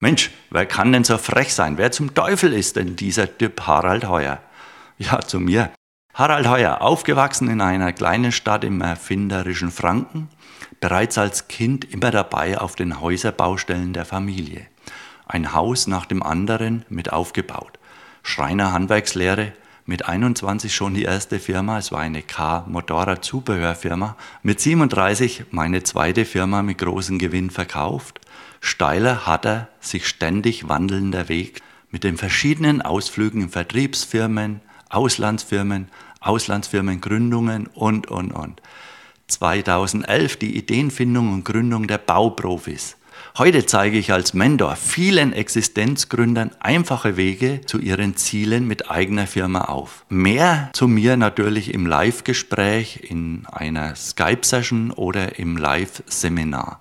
Mensch, wer kann denn so frech sein? Wer zum Teufel ist denn dieser Typ Harald Heuer? Ja, zu mir. Harald Heuer, aufgewachsen in einer kleinen Stadt im erfinderischen Franken, bereits als Kind immer dabei auf den Häuserbaustellen der Familie. Ein Haus nach dem anderen mit aufgebaut. Schreiner Handwerkslehre, mit 21 schon die erste Firma, es war eine K-Motorrad-Zubehörfirma. Mit 37 meine zweite Firma mit großem Gewinn verkauft. Steiler hat er sich ständig wandelnder Weg mit den verschiedenen Ausflügen in Vertriebsfirmen, Auslandsfirmen, Auslandsfirmengründungen und, und, und. 2011 die Ideenfindung und Gründung der Bauprofis. Heute zeige ich als Mentor vielen Existenzgründern einfache Wege zu ihren Zielen mit eigener Firma auf. Mehr zu mir natürlich im Live-Gespräch, in einer Skype-Session oder im Live-Seminar.